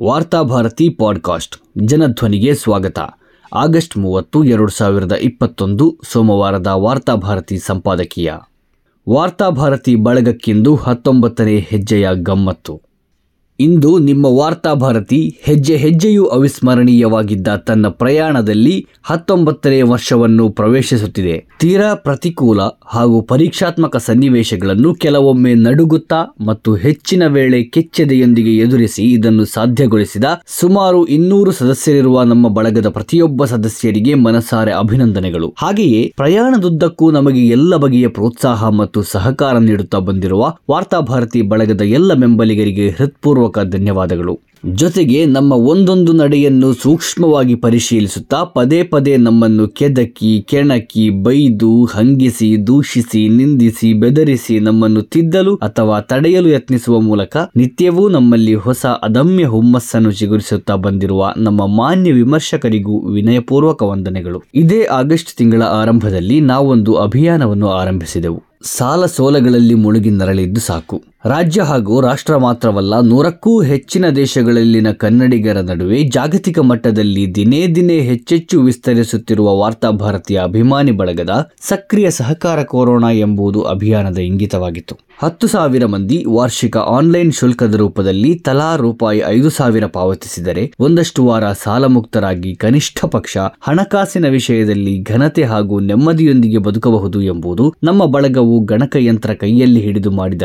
Varthabharati podcast, ಜನಧ್ವನಿಗೆ ಸ್ವಾಗತ. August ಮೂವತ್ತು, ಎರಡು ಸಾವಿರದ ಇಪ್ಪತ್ತೊಂದು, ಸೋಮವಾರದ ವಾರ್ತಾಭಾರತಿ ಸಂಪಾದಕೀಯ. ವಾರ್ತಾಭಾರತಿ ಬಳಗಕ್ಕಿಂದು ಹತ್ತೊಂಬತ್ತನೇ ಹೆಜ್ಜೆಯ ಗಮ್ಮತ್ತು. ಇಂದು ನಿಮ್ಮ ವಾರ್ತಾಭಾರತಿ ಹೆಜ್ಜೆ ಹೆಜ್ಜೆಯೂ ಅವಿಸ್ಮರಣೀಯವಾಗಿದ್ದ ತನ್ನ ಪ್ರಯಾಣದಲ್ಲಿ ಹತ್ತೊಂಬತ್ತನೇ ವರ್ಷವನ್ನು ಪ್ರವೇಶಿಸುತ್ತಿದೆ. ತೀರಾ ಪ್ರತಿಕೂಲ ಹಾಗೂ ಪರೀಕ್ಷಾತ್ಮಕ ಸನ್ನಿವೇಶಗಳನ್ನು ಕೆಲವೊಮ್ಮೆ ನಡುಗುತ್ತಾ ಮತ್ತು ಹೆಚ್ಚಿನ ವೇಳೆ ಕೆಚ್ಚೆದೆಯೊಂದಿಗೆ ಎದುರಿಸಿ ಇದನ್ನು ಸಾಧ್ಯಗೊಳಿಸಿದ ಸುಮಾರು ಇನ್ನೂರು ಸದಸ್ಯರಿರುವ ನಮ್ಮ ಬಳಗದ ಪ್ರತಿಯೊಬ್ಬ ಸದಸ್ಯರಿಗೆ ಮನಸಾರೆ ಅಭಿನಂದನೆಗಳು. ಹಾಗೆಯೇ ಪ್ರಯಾಣದುದ್ದಕ್ಕೂ ನಮಗೆ ಎಲ್ಲ ಬಗೆಯ ಪ್ರೋತ್ಸಾಹ ಮತ್ತು ಸಹಕಾರ ನೀಡುತ್ತಾ ಬಂದಿರುವ ವಾರ್ತಾಭಾರತಿ ಬಳಗದ ಎಲ್ಲ ಬೆಂಬಲಿಗರಿಗೆ ಹೃತ್ಪೂರ್ವಕ ಧನ್ಯವಾದಗಳು. ಜೊತೆಗೆ ನಮ್ಮ ಒಂದೊಂದು ನಡೆಯನ್ನು ಸೂಕ್ಷ್ಮವಾಗಿ ಪರಿಶೀಲಿಸುತ್ತಾ ಪದೇ ಪದೇ ನಮ್ಮನ್ನು ಕೆದಕಿ, ಕೆಣಕಿ, ಬೈದು, ಹಂಗಿಸಿ, ದೂಷಿಸಿ, ನಿಂದಿಸಿ, ಬೆದರಿಸಿ ನಮ್ಮನ್ನು ತಿದ್ದಲು ಅಥವಾ ತಡೆಯಲು ಯತ್ನಿಸುವ ಮೂಲಕ ನಿತ್ಯವೂ ನಮ್ಮಲ್ಲಿ ಹೊಸ ಅದಮ್ಯ ಹುಮ್ಮಸ್ಸನ್ನು ಚಿಗುರಿಸುತ್ತಾ ಬಂದಿರುವ ನಮ್ಮ ಮಾನ್ಯ ವಿಮರ್ಶಕರಿಗೂ ವಿನಯಪೂರ್ವಕ ವಂದನೆಗಳು. ಇದೇ ಆಗಸ್ಟ್ ತಿಂಗಳ ಆರಂಭದಲ್ಲಿ ನಾವೊಂದು ಅಭಿಯಾನವನ್ನು ಆರಂಭಿಸಿದೆವು. ಸಾಲ ಸೋಲಗಳಲ್ಲಿ ಮುಳುಗಿ ನರಳಿದ್ದು ಸಾಕು. ರಾಜ್ಯ ಹಾಗೂ ರಾಷ್ಟ್ರ ಮಾತ್ರವಲ್ಲ, ನೂರಕ್ಕೂ ಹೆಚ್ಚಿನ ದೇಶಗಳಲ್ಲಿನ ಕನ್ನಡಿಗರ ನಡುವೆ ಜಾಗತಿಕ ಮಟ್ಟದಲ್ಲಿ ದಿನೇ ದಿನೇ ಹೆಚ್ಚೆಚ್ಚು ವಿಸ್ತರಿಸುತ್ತಿರುವ ವಾರ್ತಾಭಾರತಿಯ ಅಭಿಮಾನಿ ಬಳಗದ ಸಕ್ರಿಯ ಸಹಕಾರ ಕೋರೋಣ ಎಂಬುದು ಅಭಿಯಾನದ ಇಂಗಿತವಾಗಿತ್ತು. ಹತ್ತು ಸಾವಿರ ಮಂದಿ ವಾರ್ಷಿಕ ಆನ್ಲೈನ್ ಶುಲ್ಕದ ರೂಪದಲ್ಲಿ ತಲಾ ರೂಪಾಯಿ ಐದು ಸಾವಿರ ಪಾವತಿಸಿದರೆ ಒಂದಷ್ಟು ವಾರ ಸಾಲಮುಕ್ತರಾಗಿ ಕನಿಷ್ಠ ಪಕ್ಷ ಹಣಕಾಸಿನ ವಿಷಯದಲ್ಲಿ ಘನತೆ ಹಾಗೂ ನೆಮ್ಮದಿಯೊಂದಿಗೆ ಬದುಕಬಹುದು ಎಂಬುದು ನಮ್ಮ ಬಳಗವು ಗಣಕಯಂತ್ರ ಕೈಯಲ್ಲಿ ಹಿಡಿದು ಮಾಡಿದ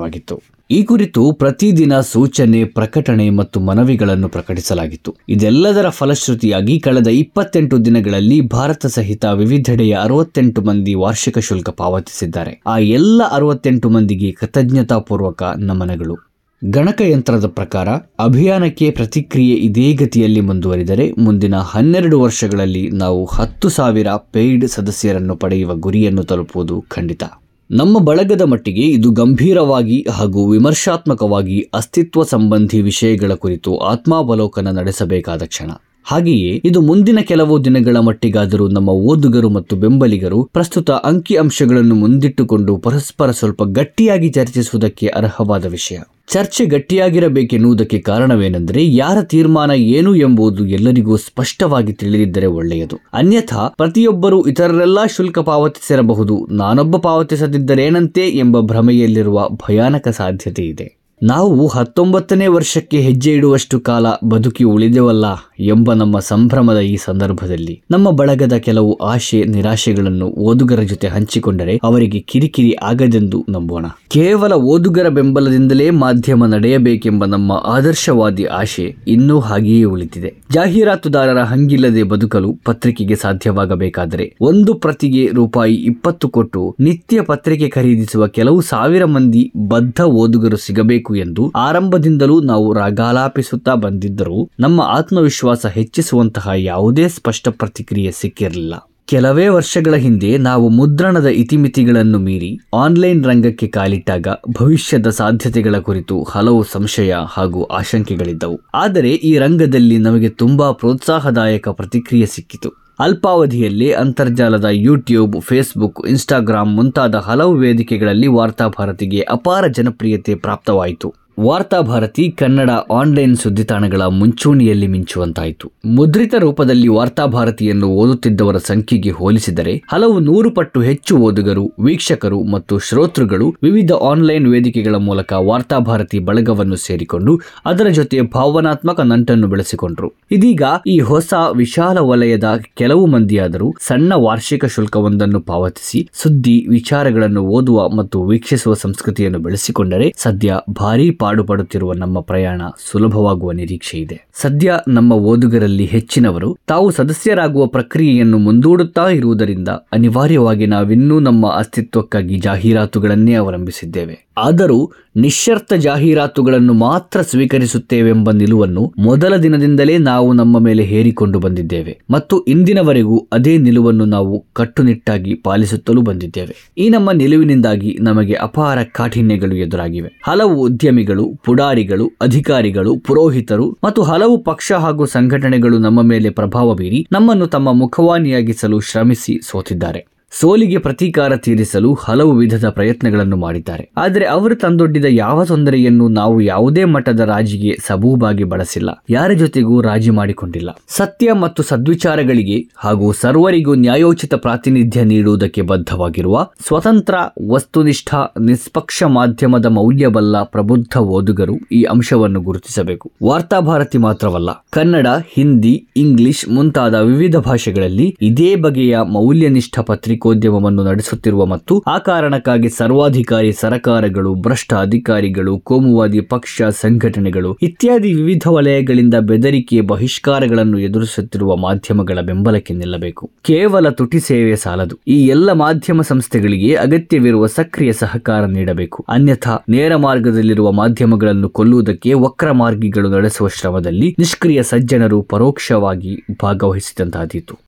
ಲೆಕ್ಕಾಚಾರವಾಗಿತ್ತು ಈ ಕುರಿತು ಪ್ರತಿದಿನ ಸೂಚನೆ, ಪ್ರಕಟಣೆ ಮತ್ತು ಮನವಿಗಳನ್ನು ಪ್ರಕಟಿಸಲಾಗಿತ್ತು. ಇದೆಲ್ಲದರ ಫಲಶ್ರುತಿಯಾಗಿ ಕಳೆದ ಇಪ್ಪತ್ತೆಂಟು ದಿನಗಳಲ್ಲಿ ಭಾರತ ಸಹಿತ ವಿವಿಧೆಡೆಯ ಅರವತ್ತೆಂಟು ಮಂದಿ ವಾರ್ಷಿಕ ಶುಲ್ಕ ಪಾವತಿಸಿದ್ದಾರೆ. ಆ ಎಲ್ಲ ಅರವತ್ತೆಂಟು ಮಂದಿಗೆ ಕೃತಜ್ಞತಾಪೂರ್ವಕ ನಮನಗಳು. ಗಣಕಯಂತ್ರದ ಪ್ರಕಾರ, ಅಭಿಯಾನಕ್ಕೆ ಪ್ರತಿಕ್ರಿಯೆ ಇದೇ ಗತಿಯಲ್ಲಿ ಮುಂದುವರಿದರೆ ಮುಂದಿನ ಹನ್ನೆರಡು ವರ್ಷಗಳಲ್ಲಿ ನಾವು ಹತ್ತು ಸಾವಿರ ಪೇಯ್ಡ್ ಸದಸ್ಯರನ್ನು ಪಡೆಯುವ ಗುರಿಯನ್ನು ತಲುಪುವುದು ಖಂಡಿತ. ನಮ್ಮ ಬಳಗದ ಮಟ್ಟಿಗೆ ಇದು ಗಂಭೀರವಾಗಿ ಹಾಗೂ ವಿಮರ್ಶಾತ್ಮಕವಾಗಿ ಅಸ್ತಿತ್ವ ಸಂಬಂಧಿ ವಿಷಯಗಳ ಕುರಿತು ಆತ್ಮಾವಲೋಕನ ನಡೆಸಬೇಕಾದ ಕ್ಷಣ. ಹಾಗೆಯೇ ಇದು ಮುಂದಿನ ಕೆಲವು ದಿನಗಳ ಮಟ್ಟಿಗಾದರೂ ನಮ್ಮ ಓದುಗರು ಮತ್ತು ಬೆಂಬಲಿಗರು ಪ್ರಸ್ತುತ ಅಂಕಿ ಅಂಶಗಳನ್ನು ಮುಂದಿಟ್ಟುಕೊಂಡು ಪರಸ್ಪರ ಸ್ವಲ್ಪ ಗಟ್ಟಿಯಾಗಿ ಚರ್ಚಿಸುವುದಕ್ಕೆ ಅರ್ಹವಾದ ವಿಷಯ. ಚರ್ಚೆ ಗಟ್ಟಿಯಾಗಿರಬೇಕೆನ್ನುವುದಕ್ಕೆ ಕಾರಣವೇನೆಂದರೆ ಯಾರ ತೀರ್ಮಾನ ಏನು ಎಂಬುದು ಎಲ್ಲರಿಗೂ ಸ್ಪಷ್ಟವಾಗಿ ತಿಳಿದಿದ್ದರೆ ಒಳ್ಳೆಯದು. ಅನ್ಯಥಾ ಪ್ರತಿಯೊಬ್ಬರೂ ಇತರರೆಲ್ಲ ಶುಲ್ಕ ಪಾವತಿಸಿರಬಹುದು, ನಾನೊಬ್ಬ ಪಾವತಿಸದಿದ್ದರೇನಂತೆ ಎಂಬ ಭ್ರಮೆಯಲ್ಲಿರುವ ಭಯಾನಕ ಸಾಧ್ಯತೆ ಇದೆ ನಾವು ಹತ್ತೊಂಬತ್ತನೇ ವರ್ಷಕ್ಕೆ ಹೆಜ್ಜೆ ಇಡುವಷ್ಟು ಕಾಲ ಬದುಕಿ ಉಳಿದೆವಲ್ಲ ಎಂಬ ನಮ್ಮ ಸಂಭ್ರಮದ ಈ ಸಂದರ್ಭದಲ್ಲಿ. ನಮ್ಮ ಬಳಗದ ಕೆಲವು ಆಶೆ, ನಿರಾಶೆಗಳನ್ನು ಓದುಗರ ಜೊತೆ ಹಂಚಿಕೊಂಡರೆ ಅವರಿಗೆ ಕಿರಿಕಿರಿ ಆಗದೆಂದು ನಂಬೋಣ. ಕೇವಲ ಓದುಗರ ಬೆಂಬಲದಿಂದಲೇ ಮಾಧ್ಯಮ ನಡೆಯಬೇಕೆಂಬ ನಮ್ಮ ಆದರ್ಶವಾದಿ ಆಶೆ ಇನ್ನೂ ಹಾಗೆಯೇ ಉಳಿದಿದೆ. ಜಾಹೀರಾತುದಾರರ ಹಂಗಿಲ್ಲದೆ ಬದುಕಲು ಪತ್ರಿಕೆಗೆ ಸಾಧ್ಯವಾಗಬೇಕಾದರೆ ಒಂದು ಪ್ರತಿಗೆ ರೂಪಾಯಿ ಇಪ್ಪತ್ತು ಕೊಟ್ಟು ನಿತ್ಯ ಪತ್ರಿಕೆ ಖರೀದಿಸುವ ಕೆಲವು ಸಾವಿರ ಮಂದಿ ಬದ್ಧ ಓದುಗರು ಸಿಗಬೇಕು ಎಂದು ಆರಂಭದಿಂದಲೂ ನಾವು ರಾಗಾಲಾಪಿಸುತ್ತಾ ಬಂದಿದ್ದರೂ ನಮ್ಮ ಆತ್ಮವಿಶ್ವಾಸ ಹೆಚ್ಚಿಸುವಂತಹ ಯಾವುದೇ ಸ್ಪಷ್ಟ ಪ್ರತಿಕ್ರಿಯೆ ಸಿಕ್ಕಿರಲಿಲ್ಲ. ಕೆಲವೇ ವರ್ಷಗಳ ಹಿಂದೆ ನಾವು ಮುದ್ರಣದ ಇತಿಮಿತಿಗಳನ್ನು ಮೀರಿ ಆನ್ಲೈನ್ ರಂಗಕ್ಕೆ ಕಾಲಿಟ್ಟಾಗ ಭವಿಷ್ಯದ ಸಾಧ್ಯತೆಗಳ ಕುರಿತು ಹಲವು ಸಂಶಯ ಹಾಗೂ ಆಶಂಕೆಗಳಿದ್ದವು. ಆದರೆ ಈ ರಂಗದಲ್ಲಿ ನಮಗೆ ತುಂಬಾ ಪ್ರೋತ್ಸಾಹದಾಯಕ ಪ್ರತಿಕ್ರಿಯೆ ಸಿಕ್ಕಿತು. ಅಲ್ಪಾವಧಿಯಲ್ಲೇ ಅಂತರ್ಜಾಲದ ಯೂಟ್ಯೂಬ್ ಫೇಸ್ಬುಕ್ ಇನ್ಸ್ಟಾಗ್ರಾಮ್ ಮುಂತಾದ ಹಲವು ವೇದಿಕೆಗಳಲ್ಲಿ ವಾರ್ತಾಭಾರತಿಗೆ ಅಪಾರ ಜನಪ್ರಿಯತೆ ಪ್ರಾಪ್ತವಾಯಿತು. ವಾರ್ತಾಭಾರತಿ ಕನ್ನಡ ಆನ್ಲೈನ್ ಸುದ್ದಿತಾಣಗಳ ಮುಂಚೂಣಿಯಲ್ಲಿ ಮಿಂಚುವಂತಾಯಿತು. ಮುದ್ರಿತ ರೂಪದಲ್ಲಿ ವಾರ್ತಾಭಾರತಿಯನ್ನು ಓದುತ್ತಿದ್ದವರ ಸಂಖ್ಯೆಗೆ ಹೋಲಿಸಿದರೆ ಹಲವು ನೂರು ಪಟ್ಟು ಹೆಚ್ಚು ಓದುಗರು, ವೀಕ್ಷಕರು ಮತ್ತು ಶ್ರೋತೃಗಳು ವಿವಿಧ ಆನ್ಲೈನ್ ವೇದಿಕೆಗಳ ಮೂಲಕ ವಾರ್ತಾಭಾರತಿ ಬಳಗವನ್ನು ಸೇರಿಕೊಂಡು ಅದರ ಜೊತೆ ಭಾವನಾತ್ಮಕ ನಂಟನ್ನು ಬೆಳೆಸಿಕೊಂಡರು. ಇದೀಗ ಈ ಹೊಸ ವಿಶಾಲ ವಲಯದ ಕೆಲವು ಮಂದಿಯಾದರೂ ಸಣ್ಣ ವಾರ್ಷಿಕ ಶುಲ್ಕವೊಂದನ್ನು ಪಾವತಿಸಿ ಸುದ್ದಿ, ವಿಚಾರಗಳನ್ನು ಓದುವ ಮತ್ತು ವೀಕ್ಷಿಸುವ ಸಂಸ್ಕೃತಿಯನ್ನು ಬೆಳೆಸಿಕೊಂಡರೆ ಸದ್ಯ ಭಾರೀ ಪಾಡುಪಡುತ್ತಿರುವ ನಮ್ಮ ಪ್ರಯಾಣ ಸುಲಭವಾಗುವ ನಿರೀಕ್ಷೆ ಇದೆ. ಸದ್ಯ ನಮ್ಮ ಓದುಗರಲ್ಲಿ ಹೆಚ್ಚಿನವರು ತಾವು ಸದಸ್ಯರಾಗುವ ಪ್ರಕ್ರಿಯೆಯನ್ನು ಮುಂದೂಡುತ್ತಾ ಇರುವುದರಿಂದ ಅನಿವಾರ್ಯವಾಗಿ ನಾವಿನ್ನೂ ನಮ್ಮ ಅಸ್ತಿತ್ವಕ್ಕಾಗಿ ಜಾಹೀರಾತುಗಳನ್ನೇ ಅವಲಂಬಿಸಿದ್ದೇವೆ. ಆದರೂ ನಿಶ್ಶರ್ತ ಜಾಹೀರಾತುಗಳನ್ನು ಮಾತ್ರ ಸ್ವೀಕರಿಸುತ್ತೇವೆಂಬ ನಿಲುವನ್ನು ಮೊದಲ ದಿನದಿಂದಲೇ ನಾವು ನಮ್ಮ ಮೇಲೆ ಹೇರಿಕೊಂಡು ಬಂದಿದ್ದೇವೆ ಮತ್ತು ಇಂದಿನವರೆಗೂ ಅದೇ ನಿಲುವನ್ನು ನಾವು ಕಟ್ಟುನಿಟ್ಟಾಗಿ ಪಾಲಿಸುತ್ತಲೂ ಬಂದಿದ್ದೇವೆ. ಈ ನಮ್ಮ ನಿಲುವಿನಿಂದಾಗಿ ನಮಗೆ ಅಪಾರ ಕಾಠಿಣ್ಯಗಳು ಎದುರಾಗಿವೆ. ಹಲವು ಉದ್ಯಮಿಗಳು, ಪುಡಾರಿಗಳು, ಅಧಿಕಾರಿಗಳು, ಪುರೋಹಿತರು ಮತ್ತು ಹಲವು ಪಕ್ಷ ಹಾಗೂ ಸಂಘಟನೆಗಳು ನಮ್ಮ ಮೇಲೆ ಪ್ರಭಾವ ಬೀರಿ ನಮ್ಮನ್ನು ತಮ್ಮ ಮುಖವಾಣಿಯಾಗಿಸಲು ಶ್ರಮಿಸಿ ಸೋತಿದ್ದಾರೆ. ಸೋಲಿಗೆ ಪ್ರತೀಕಾರ ತೀರಿಸಲು ಹಲವು ವಿಧದ ಪ್ರಯತ್ನಗಳನ್ನು ಮಾಡಿದ್ದಾರೆ. ಆದರೆ ಅವರು ತಂದೊಡ್ಡಿದ ಯಾವ ತೊಂದರೆಯನ್ನು ನಾವು ಯಾವುದೇ ಮಟ್ಟದ ರಾಜಿಗೆ ಸಬೂಬಾಗಿ ಬಳಸಿಲ್ಲ. ಯಾರ ಜೊತೆಗೂ ರಾಜಿ ಮಾಡಿಕೊಂಡಿಲ್ಲ. ಸತ್ಯ ಮತ್ತು ಸದ್ವಿಚಾರಗಳಿಗೆ ಹಾಗೂ ಸರ್ವರಿಗೂ ನ್ಯಾಯೋಚಿತ ಪ್ರಾತಿನಿಧ್ಯ ನೀಡುವುದಕ್ಕೆ ಬದ್ಧವಾಗಿರುವ ಸ್ವತಂತ್ರ ವಸ್ತುನಿಷ್ಠ ನಿಷ್ಪಕ್ಷ ಮಾಧ್ಯಮದ ಮೌಲ್ಯವಲ್ಲ ಪ್ರಬುದ್ಧ ಓದುಗರು ಈ ಅಂಶವನ್ನು ಗುರುತಿಸಬೇಕು. ವಾರ್ತಾಭಾರತಿ ಮಾತ್ರವಲ್ಲ, ಕನ್ನಡ, ಹಿಂದಿ, ಇಂಗ್ಲಿಷ್ ಮುಂತಾದ ವಿವಿಧ ಭಾಷೆಗಳಲ್ಲಿ ಇದೇ ಬಗೆಯ ಮೌಲ್ಯನಿಷ್ಠ ಪತ್ರಿಕೋದ್ಯಮವನ್ನು ನಡೆಸುತ್ತಿರುವ ಮತ್ತು ಆ ಕಾರಣಕ್ಕಾಗಿ ಸರ್ವಾಧಿಕಾರಿ ಸರಕಾರಗಳು ಭ್ರಷ್ಟ ಅಧಿಕಾರಿಗಳು ಕೋಮುವಾದಿ ಪಕ್ಷ ಸಂಘಟನೆಗಳು ಇತ್ಯಾದಿ ವಿವಿಧ ವಲಯಗಳಿಂದ ಬೆದರಿಕೆ ಬಹಿಷ್ಕಾರಗಳನ್ನು ಎದುರಿಸುತ್ತಿರುವ ಮಾಧ್ಯಮಗಳ ಬೆಂಬಲಕ್ಕೆ ನಿಲ್ಲಬೇಕು. ಕೇವಲ ತುಟಿ ಸೇವೆ ಸಾಲದು. ಈ ಎಲ್ಲ ಮಾಧ್ಯಮ ಸಂಸ್ಥೆಗಳಿಗೆ ಅಗತ್ಯವಿರುವ ಸಕ್ರಿಯ ಸಹಕಾರ ನೀಡಬೇಕು. ಅನ್ಯಥಾ ನೇರ ಮಾರ್ಗದಲ್ಲಿರುವ ಮಾಧ್ಯಮಗಳನ್ನು ಕೊಲ್ಲುವುದಕ್ಕೆ ವಕ್ರ ಮಾರ್ಗಿಗಳು ನಡೆಸುವ ಶ್ರಮದಲ್ಲಿ ನಿಷ್ಕ್ರಿಯ ಸಜ್ಜನರು ಪರೋಕ್ಷವಾಗಿ ಭಾಗವಹಿಸಿದಂತಾದೀತು.